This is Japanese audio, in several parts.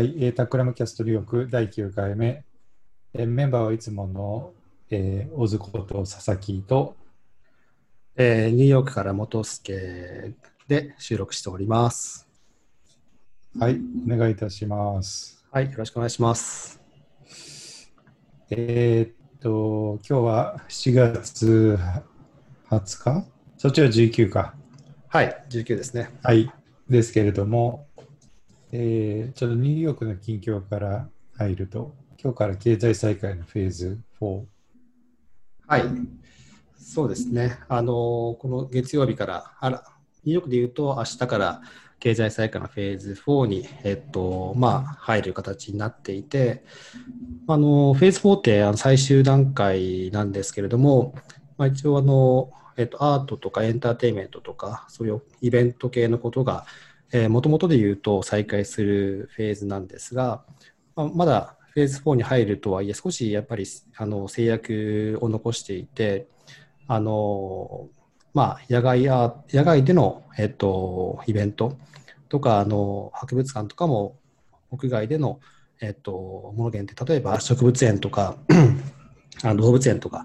はい、えー、タクラムキャスト留学第9回目、えーメンバーはいつもの、えー、小津こと佐々木と、えーニューヨークから元助で収録しております。はい、お願いいたします。はい、よろしくお願いします。えーっと、今日は7月20日？そっちは19か。はい、19ですね。はい、ですけれども、えーちょっとニューヨークの近況から入ると、今日から経済再開のフェーズ4。はい、そうですね。あのこの月曜日から、あら、ニューヨークで言うと、明日から経済再開のフェーズ4に、えっと、まあ、入る形になっていて、あのフェーズ4ってあの最終段階なんですけれども、まあ、一応あの、えっと、アートとかエンターテインメントとか、そういうイベント系のことが、もともとで言うと再開するフェーズなんですが、ま、だフェーズ4に入るとはいえ、少しやっぱりあの制約を残していて、あのまあ、野外アー野外での、えっと、イベントとかあの博物館とかも屋外での、えっと、もの限定例えば植物園とか あの動物園とか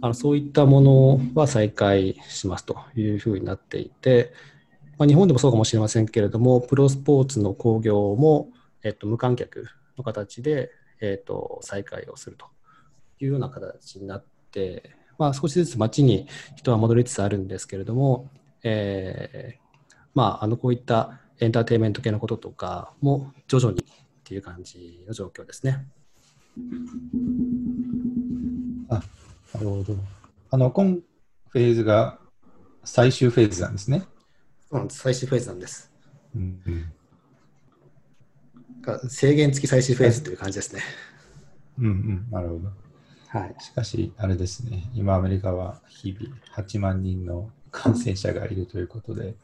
あのそういったものは再開しますというふうになっていて、まあ、日本でもそうかもしれませんけれどもプロスポーツの興行も、えっと、無観客の形で、えっと、再開をするというような形になって、まあ、少しずつ街に人は戻りつつあるんですけれども、えーまあ、あのこういったエンターテインメント系のこととかも徐々にっていう感じの状況ですね。あ、なるほど。あの、今フェーズが最終フェーズなんですね。そうなんです最終フェーズなんです。うんうんが制限付き最終フェーズという感じですね。うんうん、なるほど。はい。しかし、あれですね、今アメリカは日々8万人の感染者がいるということで、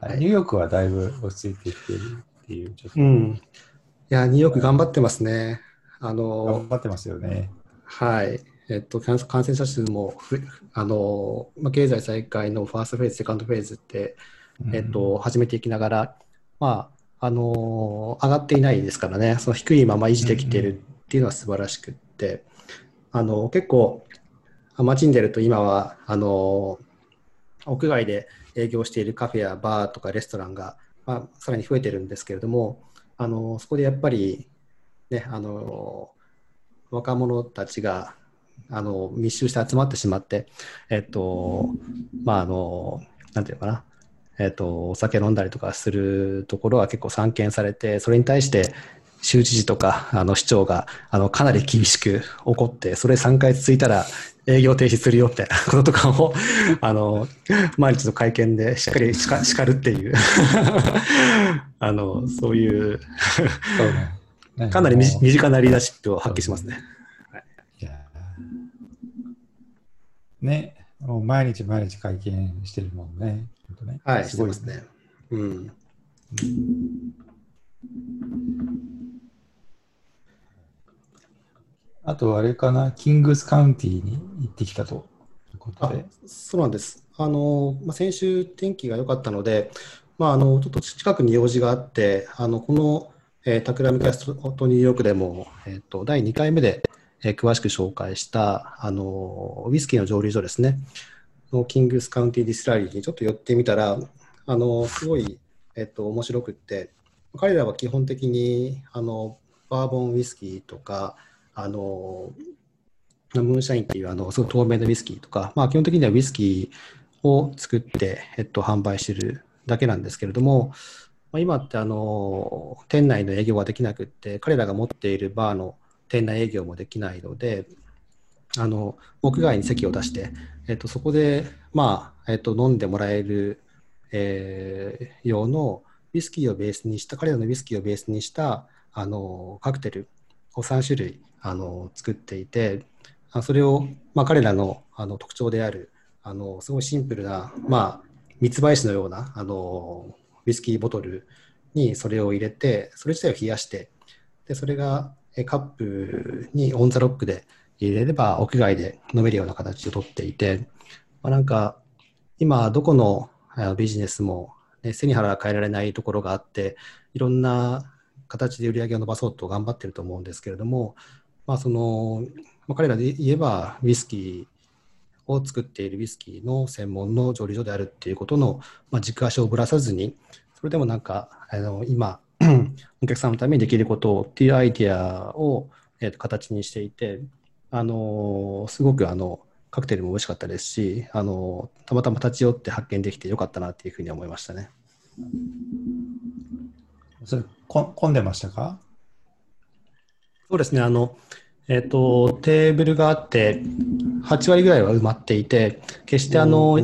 はいニューヨークはだいぶ落ち着いてきているっていう、ちょっとうん。いや、ニューヨーク頑張ってますね。あ頑の、張ってますよね。はい。えっと、感感染者数もふ、あの、まあ、経済再開のファーストフェーズ、セカンドフェーズって、えっと、始めていきながら、まあ、あの上がっていないですからね、その低いまま維持できているっていうのは素晴らしくって、あの結構、街に出ると今はあの屋外で営業しているカフェやバーとかレストランが、まあ、さらに増えてるんですけれども、あのそこでやっぱり、ね、あの若者たちがあの密集して集まってしまって、えっと、まあ、あの、なんていうのかな、えっと、お酒飲んだりとかするところは結構散見されて、それに対して州知事とかあの市長があのかなり厳しく怒って、それ3回続いたら営業停止するよみたいなこととかをあの毎日の会見でしっかり叱叱るっていう。あのそういうかなり身近なリーダーシップを発揮しますね。ね、もう毎日毎日会見してるもんね。本当ねはい、すごいしてますね。うんあと、あれかな、キングスカウンティに行ってきたということあで。そうなんです。あの、まあ、先週天気が良かったので、まあ、あの、ちょっと近くに用事があって、あの、この、えー、タクラムキャストニューヨークでも、えっと、第2回目で、えー詳しく紹介した、あの、ウイスキーの蒸留所ですね。のキングスカウンティディスラリーにちょっと寄ってみたら、あの、すごい、えっと、面白くって、彼らは基本的に、あの、バーボンウイスキーとか、あの、ムーンシャインっていうあのすごい透明なウイスキーとか、まあ、基本的にはウイスキーを作って、えっと、販売してるだけなんですけれども、まあ、今ってあの店内の営業ができなくって、彼らが持っているバーの店内営業もできないので、あの屋外に席を出して、えっと、そこで、まあえっと、飲んでもらえる、えー用のウイスキーをベースにした、彼らのウイスキーをベースにしたあのカクテルを3種類あの作っていて、あそれを、まあ、彼らのあの特徴であるあのすごいシンプルな、まあ、密売紙のようなあのウイスキーボトルにそれを入れてそれ自体を冷やしてでそれがカップにオン・ザ・ロックで入れれば屋外で飲めるような形をとっていて、まあ、なんか今どこのビジネスも、ね、背に腹は変えられないところがあっていろんな形で売り上げを伸ばそうと頑張ってると思うんですけれども、まあそのまあ、彼らで言えばウイスキーを作っているウイスキーの専門の蒸留所であるっていうことの、まあ、軸足をぶらさずにそれでもなんかあの今 お客さんのためにできることっていうアイディアを、えー、と形にしていて、あのすごくあのカクテルも美味しかったですし、あのたまたま立ち寄って発見できてよかったなっていうふうに思いましたね。それこ混んでましたか？そうですね、あの、えっ、ー、と、テーブルがあって、8割ぐらいは埋まっていて、決してあの、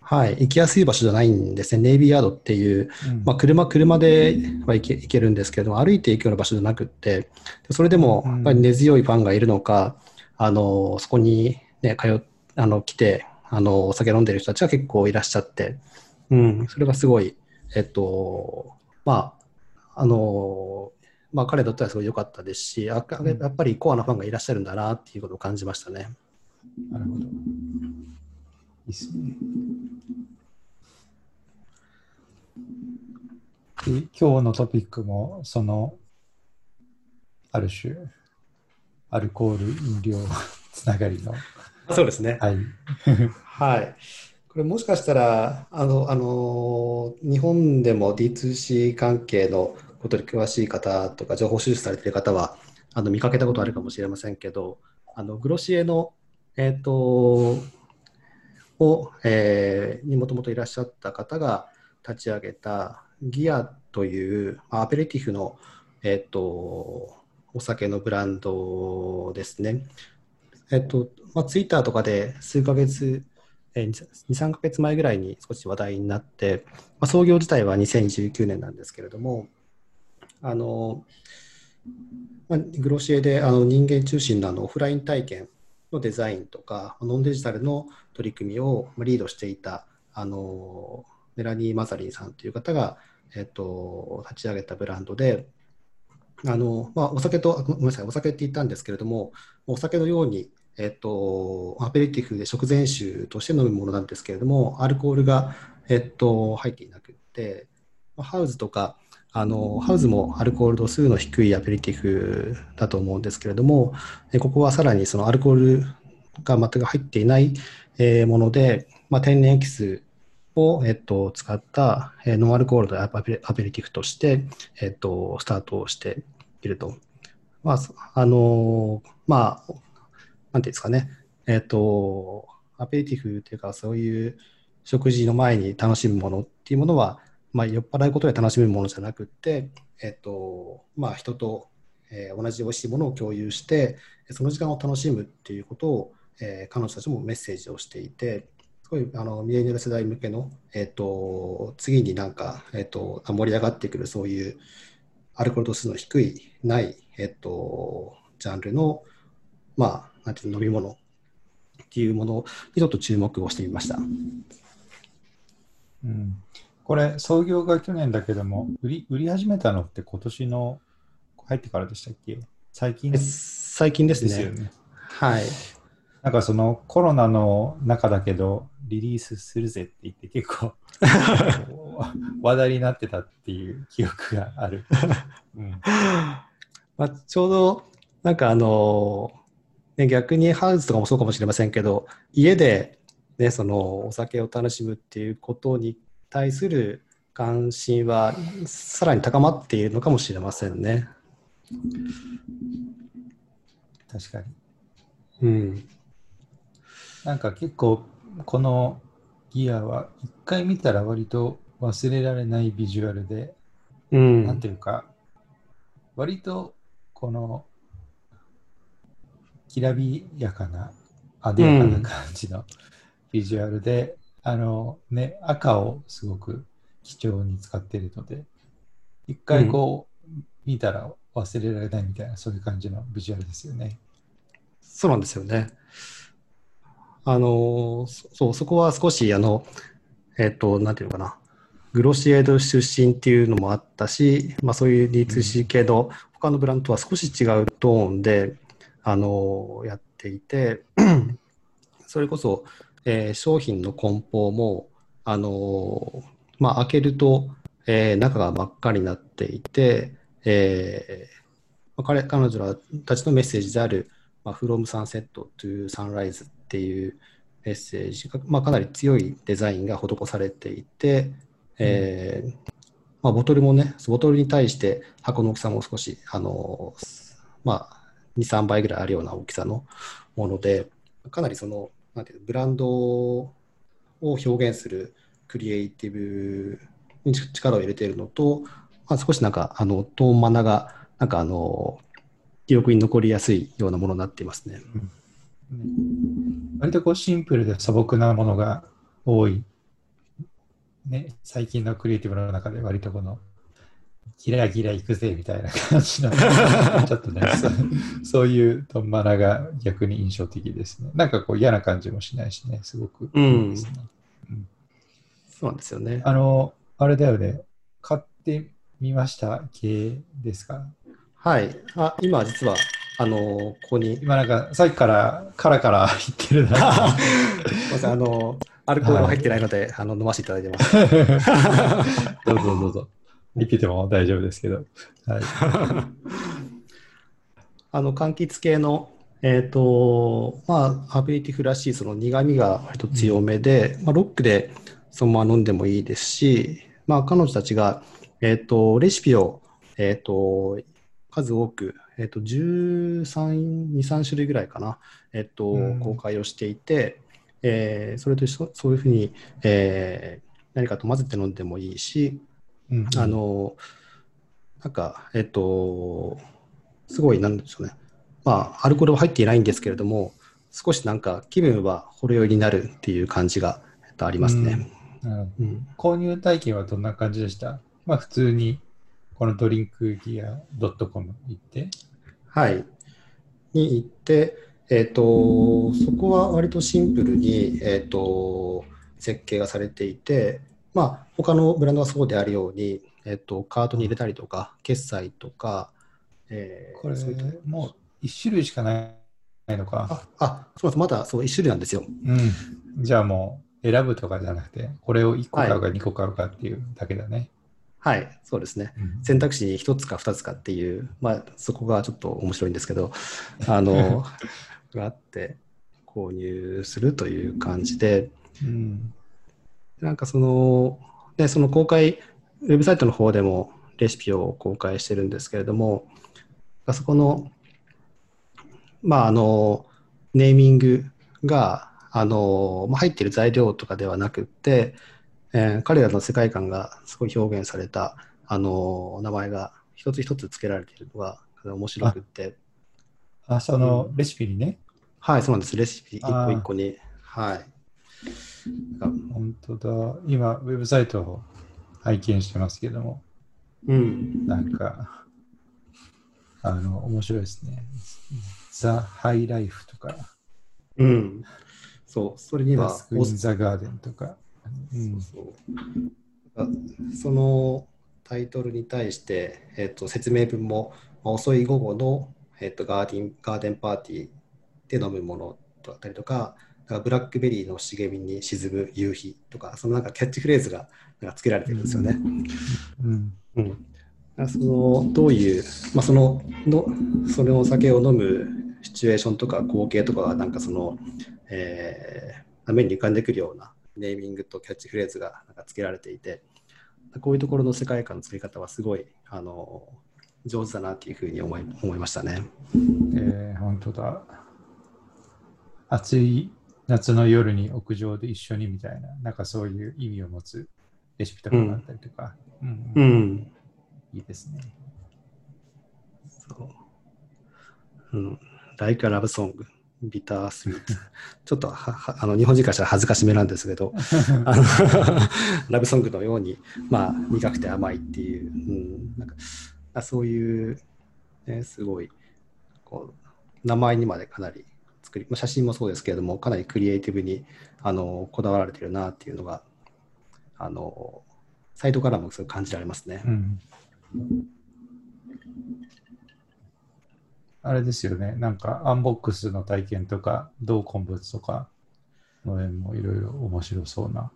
はい、行きやすい場所じゃないんですね。ネイビーヤードっていう、うん、まあ、車、車では行け行けるんですけれども、歩いて行くような場所じゃなくって、それでも、やっぱり根強いファンがいるのか、あの、そこにね、通あの、来て、あの、お酒飲んでる人たちが結構いらっしゃって、うん、それがすごい、えっと、まあ、あの、まあ、彼にとってはすごい良かったですし、やっぱりコアなファンがいらっしゃるんだなっていうことを感じましたね。なるほど。いいっすね。今日のトピックも、その、ある種、アルコール飲料 つながりの。そうですね。はい。はい。これもしかしたら、あの、あの、日本でも D2C 関係のことに詳しい方とか、情報収集されている方は、あの見かけたことあるかもしれませんけど、あのグロシエの、えっ、ー、と、を、えー、にもともといらっしゃった方が立ち上げたギアというアペリティフの、えっ、ー、と、お酒のブランドですね。えっ、と、まあ、ツイッターとかで数ヶ月、えー、2、3ヶ月前ぐらいに少し話題になって、まあ、創業自体は2019年なんですけれども、あの、まあ、グロシエであの人間中心のあのオフライン体験のデザインとか、ノンデジタルの取り組みをリードしていたあのメラニー・マザリンさんという方が、えっと、立ち上げたブランドで、あのまあ、お酒と、ごめんなさい、お酒って言ったんですけれども、お酒のように、えっと、アペリティフで食前酒として飲むものなんですけれども、アルコールが、えっと、入っていなくて、ハウズとか、あのハウズもアルコール度数の低いアペリティフだと思うんですけれども、ここはさらにそのアルコールが全く入っていないもので、まあ、天然エキスを、えっと、使ったノンアルコールのアペリティフとして、えっと、スタートをしていると。まあ、あの、まあ、なんていうんですかね、えっと、アペリティフというか、そういう食事の前に楽しむものっていうものは、まあ、酔っ払うことで楽しむものじゃなくて、えっとまあ、人と、えー、同じ美味しいものを共有してその時間を楽しむっていうことを、えー、彼女たちもメッセージをしていてすごいあのミレニアル世代向けの、えっと、次になんか、えっと、盛り上がってくるそういうアルコール度数の低いない、えっと、ジャンルの、まあ、なんていう飲み物っていうものにちょっと注目をしてみました。うんこれ、創業が去年だけども、売り売り始めたのって今年の入ってからでしたっけ？最近？最近ですね。ですよね。はい。なんかそのコロナの中だけど、リリースするぜって言って結構 話題になってたっていう記憶がある。うんまあ、ちょうど、なんかあの、ね、逆にハウスとかもそうかもしれませんけど、家で、ね、そのお酒を楽しむっていうことに対する関心はさらに高まっているのかもしれませんね。確かに。うん。なんか結構このギアは一回見たら割と忘れられないビジュアルで、うん、なんていうか、割とこのきらびやかな、あでやかな感じのビジュアルで、あのね、赤をすごく貴重に使っているので、一回こう、うん、見たら忘れられないみたいな、そういう感じのビジュアルですよね。そうなんですよね。あの、そう、そこは少し、あの、えっ、と、なんていうのかな、グロシエード出身っていうのもあったし、まあ、そういう D2C 系の他のブランドとは少し違うトーンで、あの、やっていて、それこそ、えー、商品の梱包も、あのー、まあ、開けると、えー、中が真っ赤になっていて、えーまあ、彼彼女らたちのメッセージである、まあ、from sunset to sunrise っていうメッセージ。が、まあ、かなり強いデザインが施されていて、えーまあ、ボトルもね、ボトルに対して箱の大きさも少し、あのまあ、2、3倍ぐらいあるような大きさのもので、かなりその、なんていうブランドを表現するクリエイティブに力を入れているのと、まあ、少しなんか、あの、トーンマナが、なんかあの、記憶に残りやすいようなものになっていますね。うん、割とこうシンプルで素朴なものが多い。ね、最近のクリエイティブの中で割とこのギラギラいくぜみたいな感じの ちょっとねそ、そういうトンマナが逆に印象的ですね。なんかこう嫌な感じもしないしね、すごくいいですね。うん、そうなんですよね。あの、あれだよね、買ってみました系ですか？はい。あ、今実は、あの、ここに。今なんか、さっきからカラカラ言ってるな。あの、アルコール入ってないので、はい、あの飲ませていただいてます。どうぞどうぞ。言ってても大丈夫ですけど。はい、あの、柑橘系の、えっ、ー、と、まあ、アペリティフらしいその苦味が割と強めで、うん、まあ、ロックでそのまま飲んでもいいですし、まあ、彼女たちが、えっ、ー、と、レシピを、えっ、ー、と、数多く、えっ、と、13、2、3種類ぐらいかな、えっ、と、うん、公開をしていて、えー、それとそういうふうに、えー、何かと混ぜて飲んでもいいし、うん、あの、なんか、えっ、と、すごい、なんでしょうね。まあ、アルコールは入っていないんですけれども、少しなんか気分はほろ酔いになるっていう感じが、えっと、ありますね、うん、購入体験はどんな感じでした？まあ、普通にこのドリンクギア .com 行ってはい。に行って、えっ、ー、と、そこは割とシンプルに、えっ、ー、と、設計がされていて、まあ、他のブランドはそうであるように、えっと、カートに入れたりとか、決済とか、えー、これ、もう1種類しかないのか。あ、あそうです。まだそう1種類なんですよ。うん。じゃあもう、選ぶとかじゃなくて、これを1個買うか2個買うかっていうだけだね。はい、そうですね。うん、選択肢に1つか2つかっていう、まあ、そこがちょっと面白いんですけど、あの、があって、購入するという感じで、うん、なんかその、ね、その公開、ウェブサイトの方でもレシピを公開してるんですけれども、あそこの、まあ、あの、ネーミングが、あの、まあ、入っている材料とかではなくて、えー、彼らの世界観がすごい表現された、あの、名前が一つ一つ付けられているのが面白くて。あ、そのレシピにね。はい、そうなんです。レシピ一個一個に。はい。本当だ。今、ウェブサイトを拝見してますけども、うん。なんか、あの、面白いですね。ザ・ハイライフとか。うん。そう、それには。スクイン・ザ・ガーデンとか。うん、そうそう。そのタイトルに対して、えーと、説明文も、まあ、遅い午後の、えーと、ガーデンガーデンパーティーで飲むものだったりとか、かブラックベリーの茂みに沈む夕日とか、そのなんかキャッチフレーズがなんかつけられてるんですよね。うん。うん、そのどういう、まあ、そののそのお酒を飲むシチュエーションとか光景とかがなんかその、えー、目に浮かんでくるようなネーミングとキャッチフレーズがなんかつけられていて、こういうところの世界観の作り方はすごいあの上手だなっていうふうに思い思いましたね。えー、本当だ。暑い夏の夜に屋上で一緒にみたいな、なんかそういう意味を持つレシピとかがあったりとか、うん、うん、いいですね。そう。うん。Like a Love Song ビタースイート。ちょっとはあの日本人からしたら恥ずかしめなんですけど、あのラブソングのように、まあ、苦くて甘いっていう、うん、なんかあそういう、ね、すごいこう、名前にまでかなり作り、まあ、写真もそうですけれども、かなりクリエイティブにあのこだわられてるなっていうのが、あのサイトからもすごい感じられますね。うんあれですよね、なんかアンボックスの体験とか、同梱物とかの辺もいろいろ面白そうな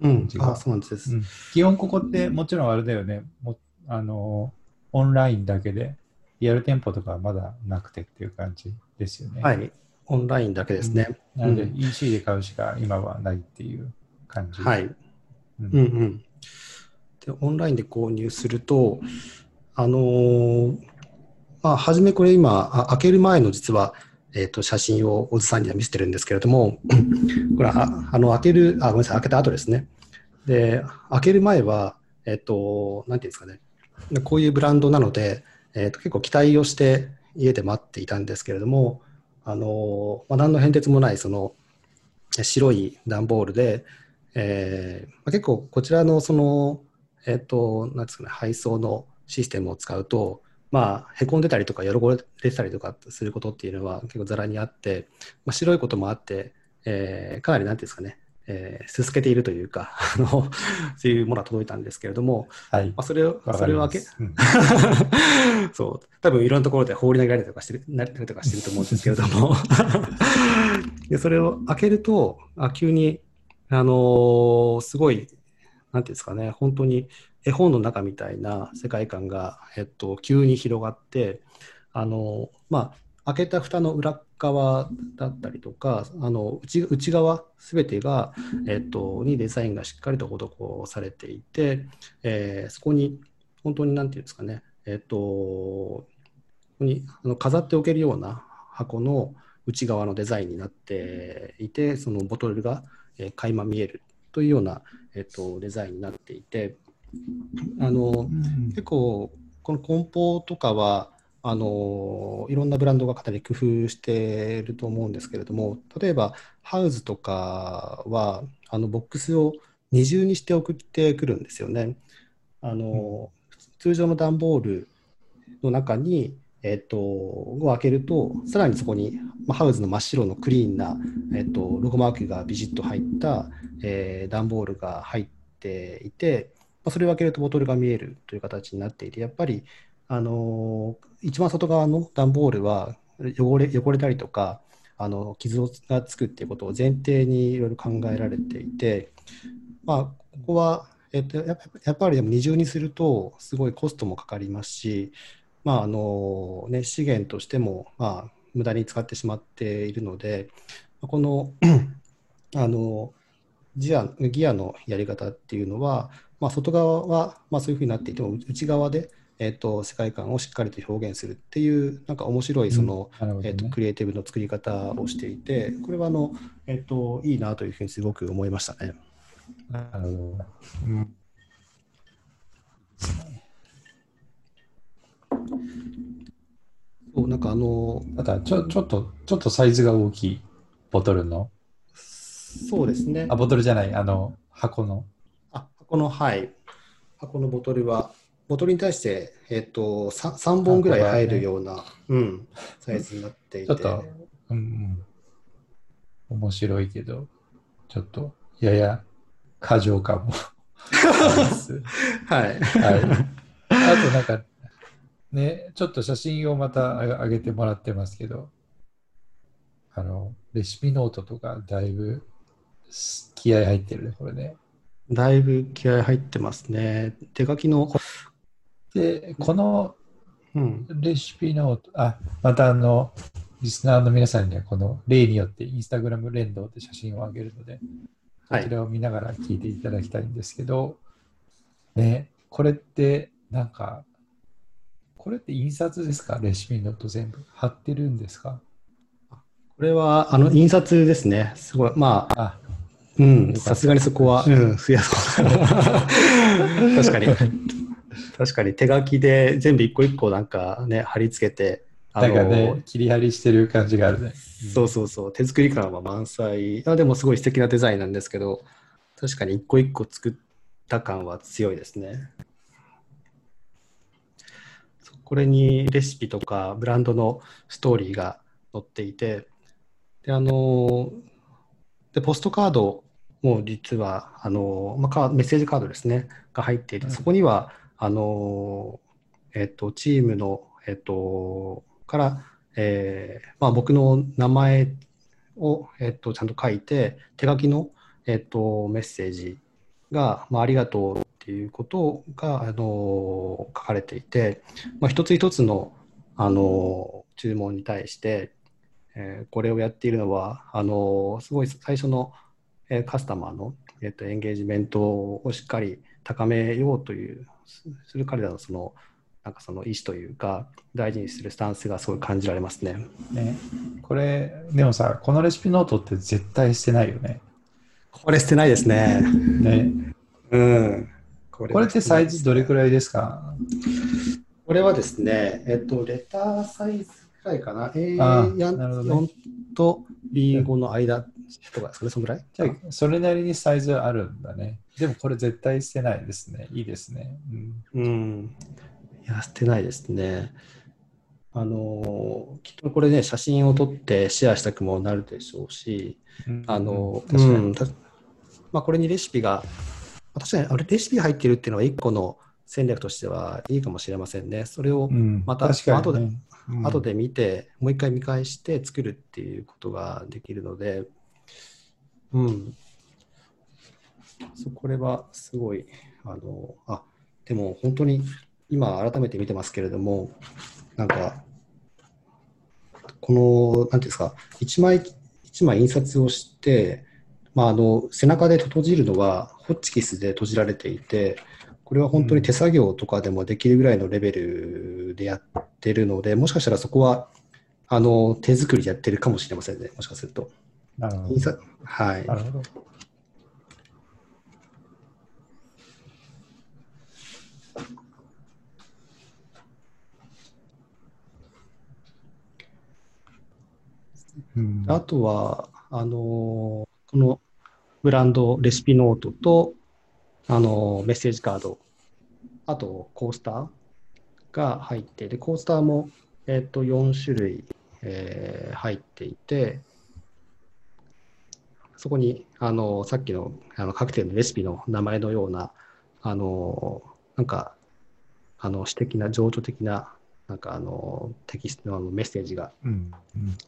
うん、あそうなんです、うん、基本ここってもちろんあれだよね、もあのオンラインだけで、リアル店舗とかはまだなくてっていう感じですよね。はい。オンラインだけですね。なので、うん EC で買うしか今はないっていう感じ。はい。うんうんうん。で、オンラインで購入すると、あのーまあ、初めこれ今、あ開ける前の実は、えっ、と、写真をおじさんには見せてるんですけれども、これあ、あの、開ける、あ、ごめんなさい、開けた後ですね。で、開ける前は、えっ、と、なんていうんですかね、こういうブランドなので、えっ、と、結構期待をして家で待っていたんですけれども、あのーまあ、何の変哲もない、その、白い段ボールで、えーまあ、結構こちらのその、えっ、と、なんですかね、配送のシステムを使うと、まあ、へこんでたりとか、汚れてたりとかすることっていうのは結構ざらにあって、まあ、白いこともあって、えーかなりなんていうんですかね、えーすすけているというか、あの、そういうものが届いたんですけれども、はい。ま。あ、それを、それを開け、うん。そう、多分いろんなところで放り投げられたりとかしてる、なったりとかしてると思うんですけれども、でそれを開けると、あ急に、あのーすごい、なんていうんですかね、本当に絵本の中みたいな世界観が、えっと、急に広がって、あのまあ、開けた蓋の裏側だったりとか、あの内内側すべてが、えっと、にデザインがしっかりと施されていて、えーそこに本当になんていうんですかね、えっと、ここにあの飾っておけるような箱の内側のデザインになっていて、そのボトルが、えー垣間見えるというような、えっと、デザインになっていて、あの結構この梱包とかはあのいろんなブランドがかなり工夫していると思うんですけれども例えばハウズとかはあのボックスを二重にして送ってくるんですよね。あの通常の段ボールの中に、えっとを開けるとさらにそこに、まあ、ハウズの真っ白のクリーンな、えっとロゴマークがビシッと入った、えー段ボールが入っていて、まあ、それを開けるとボトルが見えるという形になっていてやっぱりあのー一番外側の段ボールは汚れ汚れたりとかあの傷がつくっていうことを前提にいろいろ考えられていて、まあ、ここは、えっと、やっぱりでも二重にするとすごいコストもかかりますし、まああのね、資源としても、まあ、無駄に使ってしまっているのでこの あのギアギアのやり方っていうのは、まあ、外側は、まあ、そういうふうになっていても内側で、えっと世界観をしっかりと表現するっていうなんか面白いその、えっとクリエイティブの作り方をしていてこれはあの、えっといいなというふうにすごく思いましたね。なるほど。うんそうなんかあのただちょ、ちょっと、ちょっとサイズが大きいボトルの、そうですねあ、ボトルじゃない、あの、箱の？あ箱のはい箱のボトルはボトルに対して、えっと 3, 3本ぐらい入るような、うん、サイズになっていてちょっと、うんうん。面白いけど、ちょっと、やや過剰感も。はいはい。あとなんか、ね、ちょっと写真をまたあ上げてもらってますけど、あの、レシピノートとかだいぶす気合入ってるね、これね。だいぶ気合入ってますね。手書きの、で、このうん、レシピノート、あ、またあの、リスナーの皆さんにはこの例によってインスタグラム連動で写真を上げるので、はい。こちらを見ながら聞いていただきたいんですけど、ね、これってなんか、これって印刷ですか？レシピノート全部。貼ってるんですか？これはあの印刷ですね。すごいまああ、うん。さすがにそこは、うん、いやそう 確かに。確かに。手書きで全部一個一個なんかね貼り付けてあなんかね、切り張りしてる感じがあるね。そうそうそう、手作り感は満載。あでもすごい素敵なデザインなんですけど、確かに一個一個作った感は強いですね。これにレシピとかブランドのストーリーが載っていて、で、あの、で、ポストカードも実は、あの、まあメッセージカードですね、が入っていて、うん。そこには、あの、えっと、チームの、えっと、から、えーまあ、僕の名前を、えっと、ちゃんと書いて、手書きの、えっと、メッセージが、まあ、ありがとうってっていうことが、あの書かれていて、まあ、一つ一つの、あの注文に対して、えー、これをやっているのはあのすごい最初の、えー、カスタマーの、えーと、エンゲージメントをしっかり高めようというする彼らのそのなんかその意思というか大事にするスタンスがすごい感じられますね。ねこれでもさこのレシピノートって絶対してないよね。これ捨てないですね。ね。うん。これこれってサイズどれくらいですか？これはですね、えっと、レターサイズくらいかな。A4 と B5 の間とかですかね、そのぐらい？じゃあ、それなりにサイズあるんだね。でもこれ絶対捨てないですね。いいですね。うん。うん、いや、捨てないですね。あのきっとこれね、写真を撮ってシェアしたくもなるでしょうし、うん、あの、うん、まあ、これにレシピが、確かにあれレシピ入ってるっていうのは一個の戦略としてはいいかもしれませんね。それをまた、後で、うん、後で見て、もう一回見返して作るっていうことができるので、うん。そこれはすごい、あの、あ、でも本当に今改めて見てますけれども、なんか、この、なんていうんですか、一枚一枚印刷をして、まあ、あの背中で閉じるのはホッチキスで閉じられていて、これは本当に手作業とかでもできるぐらいのレベルでやってるので、もしかしたらそこはあの手作りでやってるかもしれませんね、もしかすると。なるほど。はい。なるほど。うん、あとは、あのこのブランドレシピノートと、あのメッセージカード、あとコースターが入ってで、コースターも、えー、と4種類、えー、入っていて、そこにあのさっきのあのカクテルのレシピの名前のような、あのなんかあの詩的な、情緒的ななんかあのテキストのメッセージが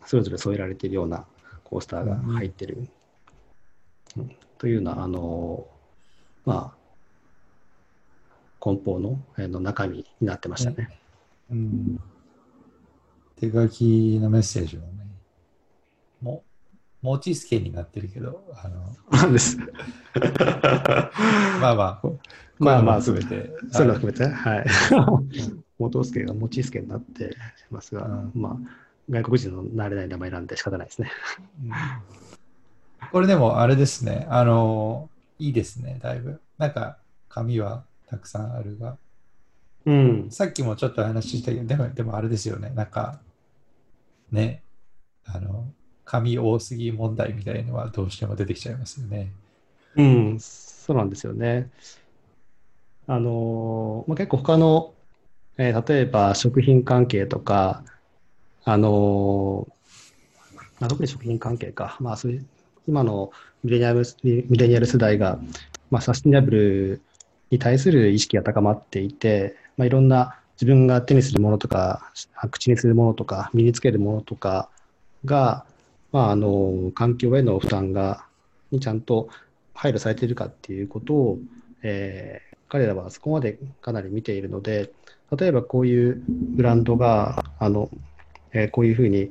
それぞれ添えられているようなコースターが入ってる、うん、というようなあのまあ梱包のの中身になってましたね。うん、手書きのメッセージもね、もモチスケになってるけど、あの、なんです。まあまあ、まあまあ、すべて。そういうの含めて、はい。元助が持ち助になってますが、うん、まあ、外国人の慣れない名前なんで仕方ないですね。うん、これでもあれですね、あの、いいですね、だいぶ。なんか、紙はたくさんあるが、うん、さっきもちょっと話したけど、でも、でもあれですよね、なんか、ね、あの、紙多すぎ問題みたいのはどうしても出てきちゃいますよね。うん、そうなんですよね。あの、まあ、結構他のえー、例えば食品関係とか、あのまあ、特に食品関係か、まあ、そういう今のミレニアルミレニアル世代が、まあ、サスティナブルに対する意識が高まっていて、まあ、いろんな自分が手にするものとか、口にするものとか、身につけるものとかが、まあ、あの環境への負担がにちゃんと配慮されているかっていうことを、えー、彼らはそこまでかなり見ているので、例えばこういうブランドが、あの、えー、こういうふうに、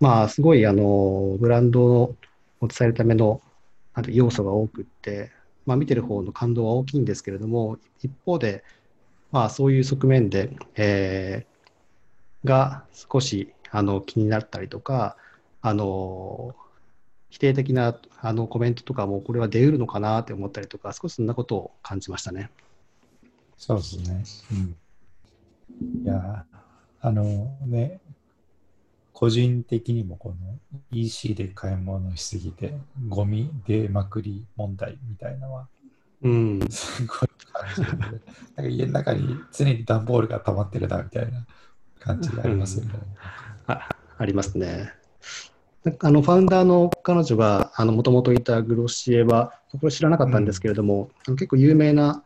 まあ、すごい、あの、ブランドを伝えるための要素が多くって、まあ、見てる方の感動は大きいんですけれども、一方で、まあ、そういう側面で、えー、が少しあの気になったりとか、あの否定的なあのコメントとかも、これは出うるのかなって思ったりとか、少しそんなことを感じましたね。そうですね。うんいや、あのね、個人的にもこの EC で買い物しすぎて、ゴミ出まくり問題みたいなのは、うん、すごい感じ なんか家の中に常に段ボールが溜まってるなみたいな感じがありますよね。うん、あありますね。あのファウンダーの彼女がもともといたグロシエは、これ知らなかったんですけれども、うん、結構有名な、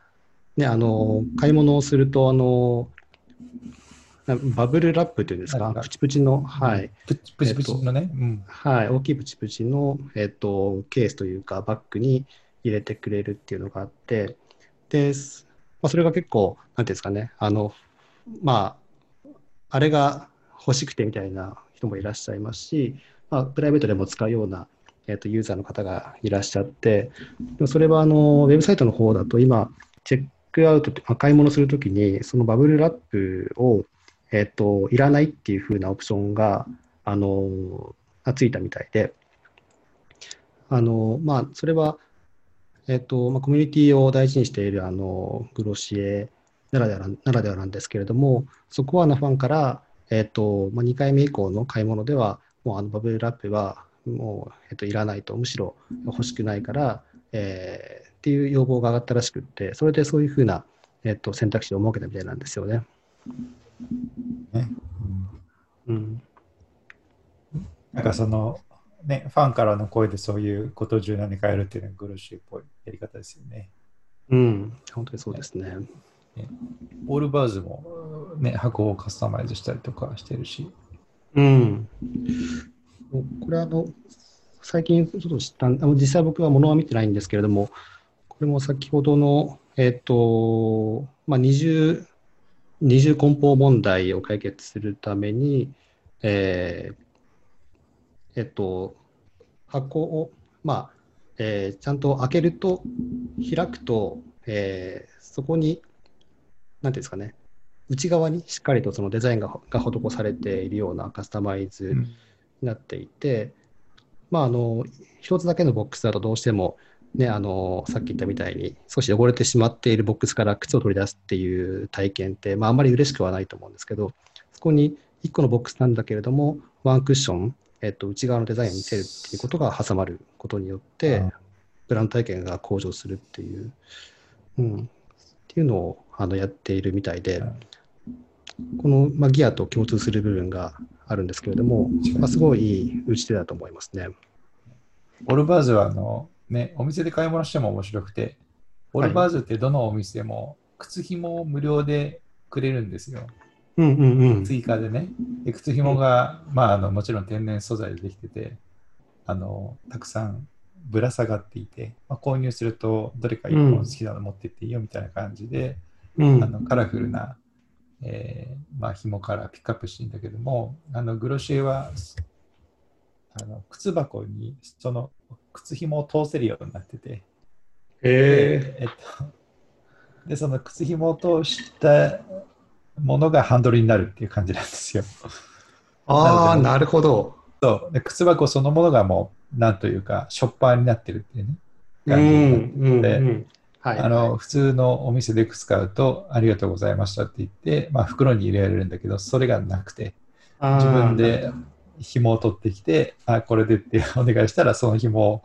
ね、あの買い物をするとあのバブルラップというんですか、プチプチの、はい。プチプチのね、はい、大きいプチプチの、えっと、ケースというか、バッグに入れてくれるっていうのがあって、で、まあ、それが結構、なんていうんですかね、あの、まあ、あれが欲しくてみたいな人もいらっしゃいますし、まあ、プライベートでも使うような、えー、とユーザーの方がいらっしゃって、それはあのウェブサイトの方だと今、チェックアウト、買い物するときに、そのバブルラップを、え、ー、と、いらないっていうふうなオプションが、あの、ついたみたいで、あの、まあ、それは、え、ー、と、まあ、コミュニティを大事にしている、あの、グロシエならではならではなんですけれども、そこはなファンから、え、ー、と、まあ、2回目以降の買い物では、もうあのバブルラップはもう、えっと、いらないと、むしろ欲しくないから、えー、っていう要望が上がったらしくって、それでそういうふうな、えっと、選択肢を設けたみたいなんですよね。ねうん、なんかその、ね、ファンからの声でそういうことを柔軟に変えるっていうのはグロシーっぽいやり方ですよね。うん、本当にそうですね。ねオールバーズも、ね、箱をカスタマイズしたりとかしてるし。うん。これはあの、最近ちょっと知ったあの、実際僕は物は見てないんですけれども、これも先ほどの、えっ、ー、と、まあ、二重、二重梱包問題を解決するために、えー、えっ、と、箱を、まあ、えー、ちゃんと開けると、開くと、えー、そこに、なんていうんですかね、内側にしっかりとそのデザインがが施されているようなカスタマイズになっていて、うん、まあ、あの一つだけのボックスだとどうしても、ね、あのさっき言ったみたいに少し汚れてしまっているボックスから靴を取り出すっていう体験って、まあ、あんまり嬉しくはないと思うんですけどそこに1個のボックスなんだけれどもワンクッション、えっと、内側のデザインを見せるっていうことが挟まることによって、ブランド体験が向上するっていう、うん、っていうのをあのやっているみたいで、この、まあ、ギアと共通する部分があるんですけれども、まあ、すごいいい打ち手だと思いますね。オルバーズはあの、ね、お店で買い物しても面白くて、オルバーズってどのお店も靴ひもを無料でくれるんですよ。うんうんうん、追加でね。で靴ひもが、まあ、あのもちろん天然素材でできてて、あのたくさんぶら下がっていて、まあ、購入するとどれか一本好きなの持ってっていいよみたいな感じで、うん、あのカラフルなえー、まあ、紐からピックアップしてんだけども、あのグロシエはあの靴箱にその靴紐を通せるようになってて、えー、えっと、で、その靴紐を通したものがハンドルになるっていう感じなんですよ。ああ、なるほど。そう。で靴箱そのものがもう、なんというか、ショッパーになってるっていうね、うんうんうんはい、あの普通のお店で靴買うと、ありがとうございましたって言って、まあ、袋に入れられるんだけど、それがなくて、自分で紐を取ってきて、あ、これでって お願いしたら、その紐を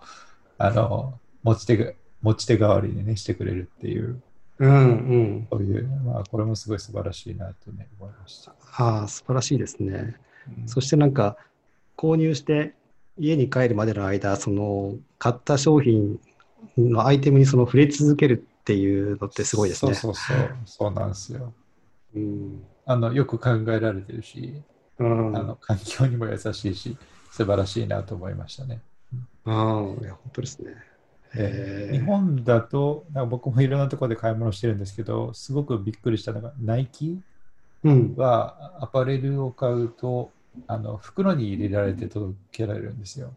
あの持ち手持ち手代わりに、ね、してくれるっていう、うんうん、そういう、まあ、これもすごい素晴らしいなと、ね、思いました。ああ、素晴らしいですね。うん、そしてなんか、購入して家に帰るまでの間、その買った商品のアイテムにその触れ続けるっていうのってすごいですね。そうそうそう、そうなんですよ。うん、あのよく考えられてるし、うん、あの環境にも優しいし、素晴らしいなと思いましたね。ああ、いや、本当ですね。日本だと、なんか僕もいろんなところで買い物してるんですけど、すごくびっくりしたのが、ナイキはアパレルを買うと、あの袋に入れられて届けられるんですよ。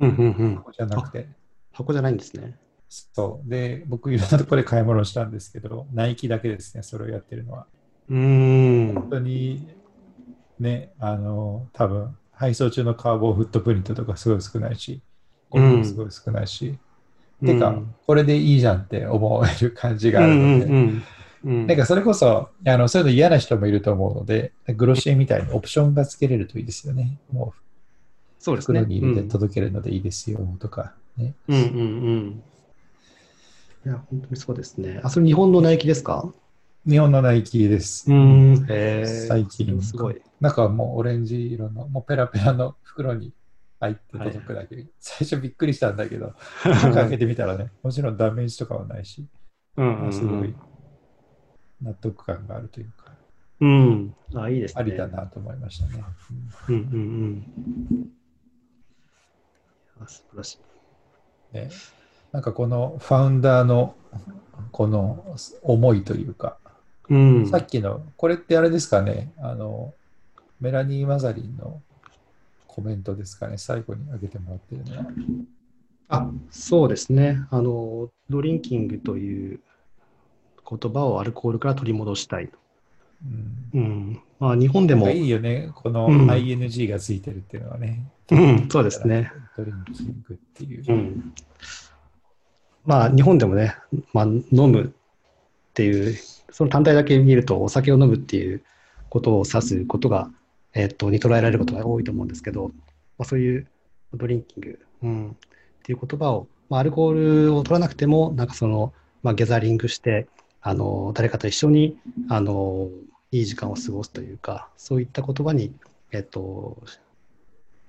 うんうんうん、じゃなくて。箱じゃないんですね。そう。で、僕、いろんなところで買い物したんですけど、ナイキだけですね、それをやってるのは。うん。本当に、ね、あの、多分配送中のカーボンフットプリントとかすごい少ないし、ゴミもすごい少ないし、うん、てか、これでいいじゃんって思える感じがあるので、うんうんうん、なんかそれこそあのそういうの嫌な人もいると思うので、グロシエみたいにオプションがつけれるといいですよね。もうそうですね。袋に入れて届けるのでいいですよとか、ね。うんうんうん。いや、本当にそうですね。あ、それ日本のナイキですか？日本のナイキです。うん。最近。すごい。なんかもうオレンジ色の、もうペラペラの袋に入って届くだけ、はい、最初びっくりしたんだけど、開けてみたらね、もちろんダメージとかはないし、うんうんうん、すごい納得感があるというか、うん。あ、いいですね。ありだなと思いましたね。うんうんうん。素晴らしい。ね、なんかこのファウンダーのこの思いというか、うん、さっきの、これってあれですかね、あの、メラニー・マザリンのコメントですかね、最後に挙げてもらってるのは。あそうですね。あの、ドリンキングという言葉をアルコールから取り戻したい。うん。うん。まあ、日本でも、いいよね、このうん。ING がついてるっていうのはね。うん、そうですね。ドリンキングっていう。うん、まあ、日本でもね、まあ、飲むっていう、その単体だけ見ると、お酒を飲むっていうことを指すことが、えっと、に捉えられることが多いと思うんですけど、まあ、そういうドリンキング、うん、っていう言葉を、まあ、アルコールを取らなくても、なんかその、まあ、ギャザリングして、あの誰かと一緒にあのいい時間を過ごすというか、そういった言葉に、えっと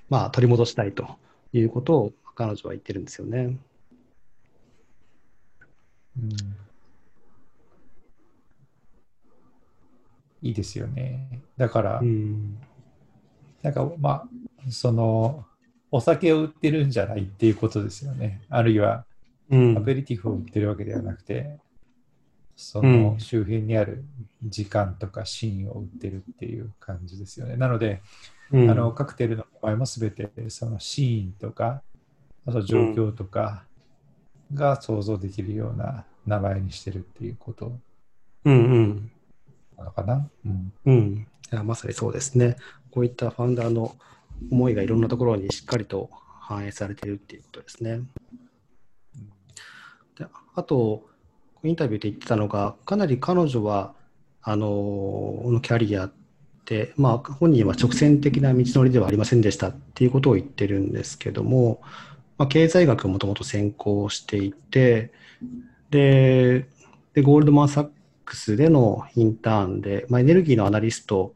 まあ、取り戻したいということを彼女は言ってるんですよね。うんいいですよね。だから、うんなんかまあ、その、お酒を売ってるんじゃないっていうことですよね。あるいは、うんアペリティフを売ってるわけではなくて、そうんの周辺にある時間とかシーンを売ってるっていう感じですよね。なので、うんあのカクテルの場合もすべてそのシーンとか、あと状況とかが想像できるような名前にしてるっていうことうんうんなのかな？うんうんいやまさにそうですね。こういったファウンダーの思いがいろんなところにしっかりと反映されているっていうことですね。であと、インタビューで言ってたのが、かなり彼女は、あののキャリアって、まあ、本人は直線的な道のりではありませんでしたっていうことを言ってるんですけども、まあ、経済学をもともと専攻していて、で、でゴールドマン・サックスでのインターンで、まあ、エネルギーのアナリスト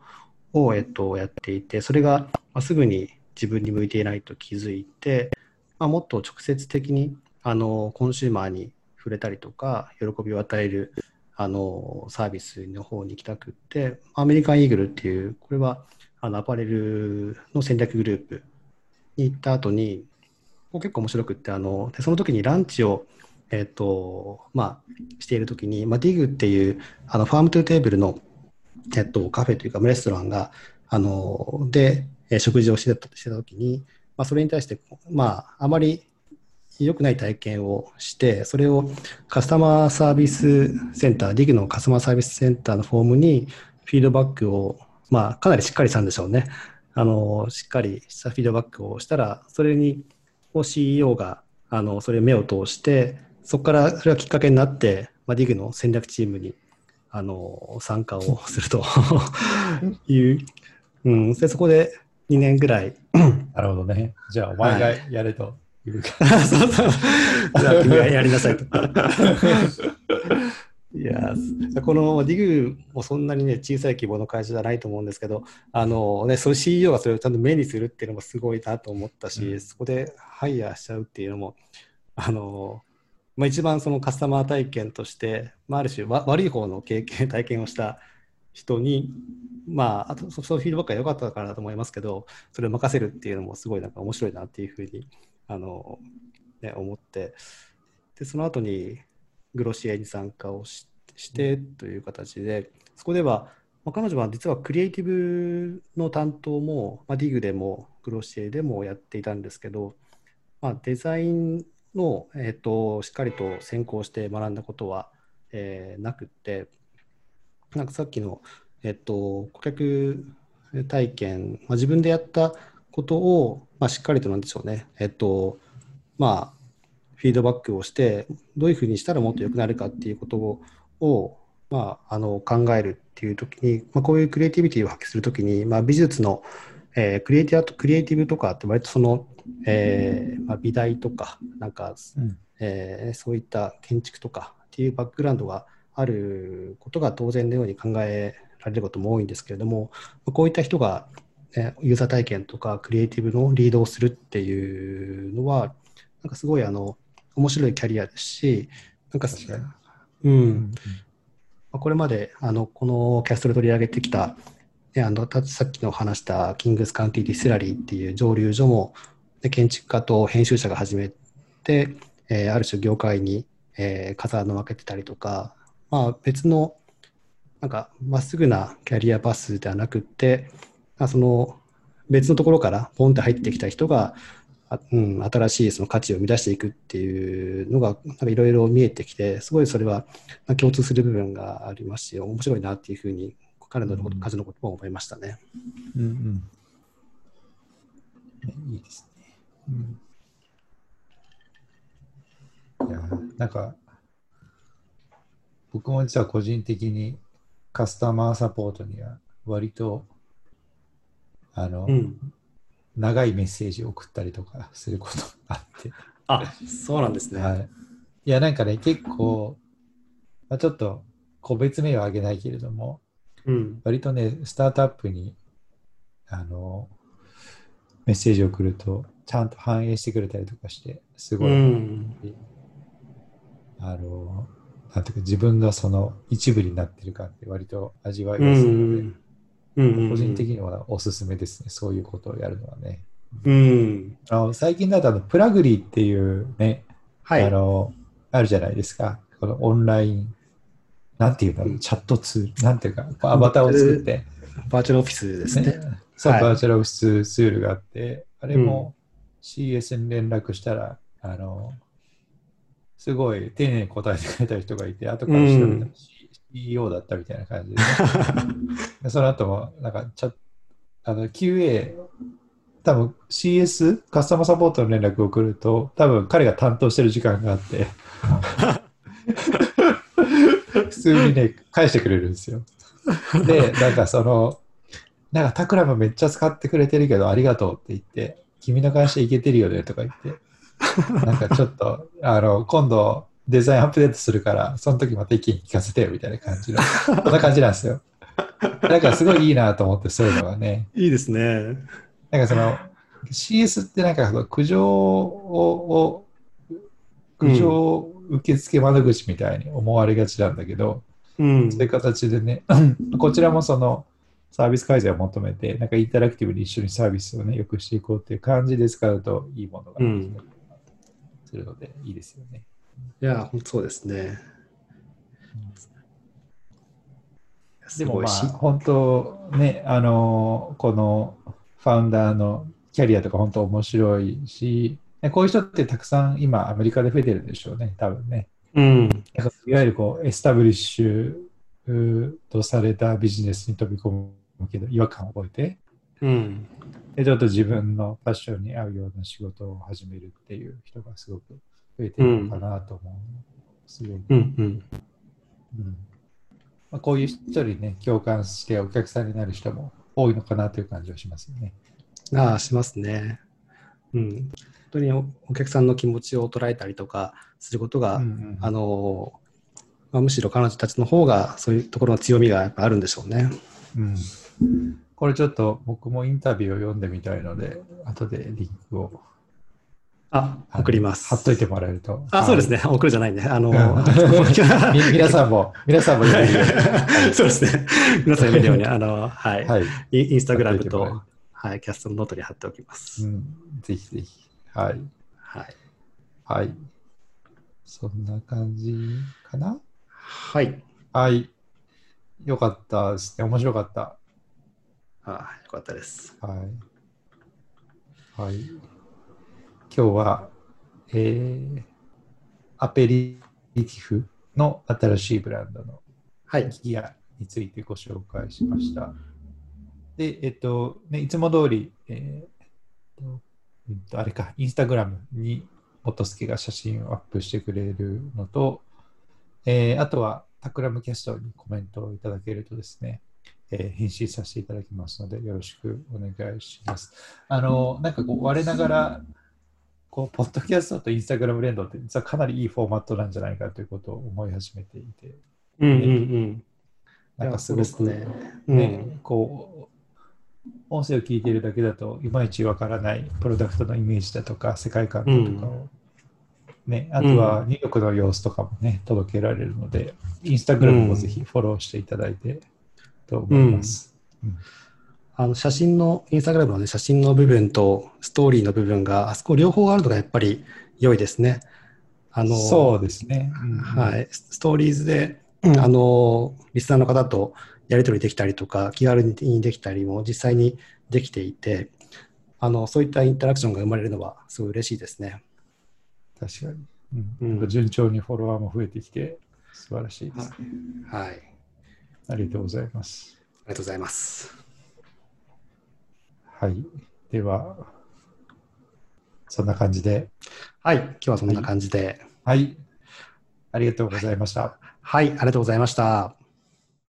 を、えっと、やっていて、それが、ま、すぐに自分に向いていないと気づいて、まあ、もっと直接的にあのコンシューマーに触れたりとか、喜びを与えるあのサービスの方に行きたくって、 American Eagle っていう、これはあのアパレルの戦略グループに行った後に、こう結構面白くって、あのでその時にランチを、えっとまあ、している時に、まあ、 Dig っていうあの farm to table の、えっと、カフェというかレストランがあので、食事をしてたしてた時に、まあ、それに対して、まあ、あまり良くない体験をして、それをカスタマーサービスセンター、ディグのカスタマーサービスセンターのフォームにフィードバックを、まあ、かなりしっかりしたんでしょうね。あのしっかりしたフィードバックをしたら、それにを CEO があのそれを目を通して、そこからそれがきっかけになって、まあ、ディグの戦略チームにあの参加をすると いう、うん、でそこで2年ぐらい、なるほどね。じゃあ、お前がやれといそうそう、じゃあ君がやりなさいと。いやこのディグもそんなにね、小さい規模の会社じゃないと思うんですけど、あのね、その CEO がそれをちゃんと目にするっていうのもすごいなと思ったし、うんそこでハイヤーしちゃうっていうのも、あのまあ、一番そのカスタマー体験として、まあ、ある種わ悪い方の経験、体験をした人に、まあ、あとそそういうフィードバックが良かったからだと思いますけど、それを任せるっていうのもすごいなんか面白いなっていうふうにあの、ね、思って、で、その後にグロシエに参加をししてという形で、そこでは、まあ、彼女は実はクリエイティブの担当も、まあ、ディグでもグロシエでもやっていたんですけど、まあ、デザインの、えー、としっかりと専攻して学んだことは、えーなくって、なんかさっきの、えっと、顧客体験、まあ、自分でやったことを、まあ、しっかりとなんでしょうね、えっと、まあ、フィードバックをして、どういうふうにしたらもっと良くなるかっていうことを、をまあ、あの考えるっていうときに、まあ、こういうクリエイティビティを発揮するときに、まあ、美術の、えークリエイティブとクリエイティブとかって割とその、えーまあ、美大とか、なんか、うん。えーそういった建築とかっていうバックグラウンドがあることが当然のように考えられることも多いんですけれども、こういった人が、ねユーザー体験とかクリエイティブのリードをするっていうのは、なんかすごいあの面白いキャリアですし、なんか。う、うんこれまであのこのキャストで取り上げてきた、ね、あのたさっきの話した Kings County Distillery っていう蒸留所も、で建築家と編集者が始めて、えーある種業界に、えー風穴を開けてたりとか、まあ、別のなんかまっすぐなキャリアパスではなくって、まあ、その別のところからポンって入ってきた人が、あうん、新しいその価値を生み出していくっていうのがなんかいろいろ見えてきてすごいそれはまあ共通する部分がありますし面白いなっていうふうに彼のことうん数のことも思いましたね。うんうん。ねいいですね。うん、いや、なんか、僕も実は個人的にカスタマーサポートには割と、あの、うん、長いメッセージを送ったりとかすることがあって、あそうなんですね。はい。いや、なんかね、結構、まあ、ちょっと個別名は挙げないけれども、うん。割とね、スタートアップに、あの、メッセージを送ると、ちゃんと反映してくれたりとかして、すごい、うん。あの、なんていうか、自分がその一部になってる感って割と味わいうん個人的にはおすすめですね、そういうことをやるのはね。うん。あの最近だとあの、プラグリーっていうね、はい。あの、あるじゃないですか。このオンライン、なんていうんだろう、うん。チャットツール、なんていうか、アバターを作って、バーチャルオフィスですね。ね、そう、はい。バーチャルオフィスツールがあって、あれも CS に連絡したら、あの、すごい丁寧に答えてくれた人がいて、後から調べたらうん CEO だったみたいな感じで、ね でその後も、なんかチャ、あの、QA、多分 CS、カスタマーサポートの連絡を送ると、多分彼が担当してる時間があって、普通にね、返してくれるんですよ。で、なんかその、なんかタクラムめっちゃ使ってくれてるけどありがとうって言って、君の会社いけてるよねとか言って、なんかちょっと、あの、今度デザインアップデートするから、その時また意見聞かせてよみたいな感じの、そんな感じなんですよ。だからすごいいいなと思って、そういうのがね。いいですね。なんかその CS ってなんかその苦情を、苦情受付窓口みたいに思われがちなんだけど、うんそういう形でね、こちらもそのサービス改善を求めて、なんかインタラクティブに一緒にサービスをね、良くしていこうっていう感じで使うといいものができたりするので、いいですよね。いや、本当そうですね。すでもまあ。本当ね、あの、このファウンダーのキャリアとか本当面白いし、ねこういう人ってたくさん今アメリカで増えてるんでしょうね、多分ね。うん。いわゆるこう、エスタブリッシュとされたビジネスに飛び込むけど、違和感を覚えて、うん。で、ちょっと自分のパッションに合うような仕事を始めるっていう人がすごく増えてるのかなと思う。すごく。うん。うん。うんまあ、こういう人にね、共感してお客さんになる人も多いのかなという感じはしますよね。ああ、しますね。うん。本当におお客さんの気持ちを捉えたりとかすることが、うんうんあの、まあ、むしろ彼女たちの方がそういうところの強みがやっぱあるんでしょうね。うんこれちょっと僕もインタビューを読んでみたいので、後でリンクをあ、送ります。貼っといてもらえると。あ、そうですね。ね。送るじゃないね。あの、み皆さんも、皆さんもそうですね。皆さん読めるように、あの、はい。 Instagram とはい、キャストのノートに貼っておきます。うん、ぜひぜひ。はい。はい。はい。そんな感じかな？はい。はい。よかったですね。面白かった。あよかったです。はい。はい。今日は、えー、アペリティフの新しいブランドのはい。ギアについてご紹介しました。で、えっと、ね、いつも通り、えーとうんと、あれか、インスタグラムに元助が写真をアップしてくれるのと、えーあとは、タクラムキャストにコメントをいただけるとですね、えー返信させていただきますので、よろしくお願いします。あの、なんかこう、我ながら、こう、ポッドキャストとインスタグラム連動って、実はかなりいいフォーマットなんじゃないかということを思い始めていて、うんうんうん。なんかすごくね。うねん。こう、音声を聞いているだけだといまいちわからないプロダクトのイメージだとか世界観だとかを、ね、あとは入力の様子とかもね、届けられるので、インスタグラムもぜひフォローしていただいてと思います。あの写真の、インスタグラムの、ね、写真の部分とストーリーの部分が、あそこ両方あるのがやっぱり良いですね。あのそうですね。はい、ストーリーズで、あのリスナーの方とやり取りできたりとか、気軽にできたりも実際にできていて、あのそういったインタラクションが生まれるのはすごい嬉しいですね。確かに。うんうん順調にフォロワーも増えてきて、素晴らしいです。はい。ありがとうございます。ありがとうございます。はい。では、そんな感じで、はい。今日はそんな感じで。はい。ありがとうございました。はい。ありがとうございました。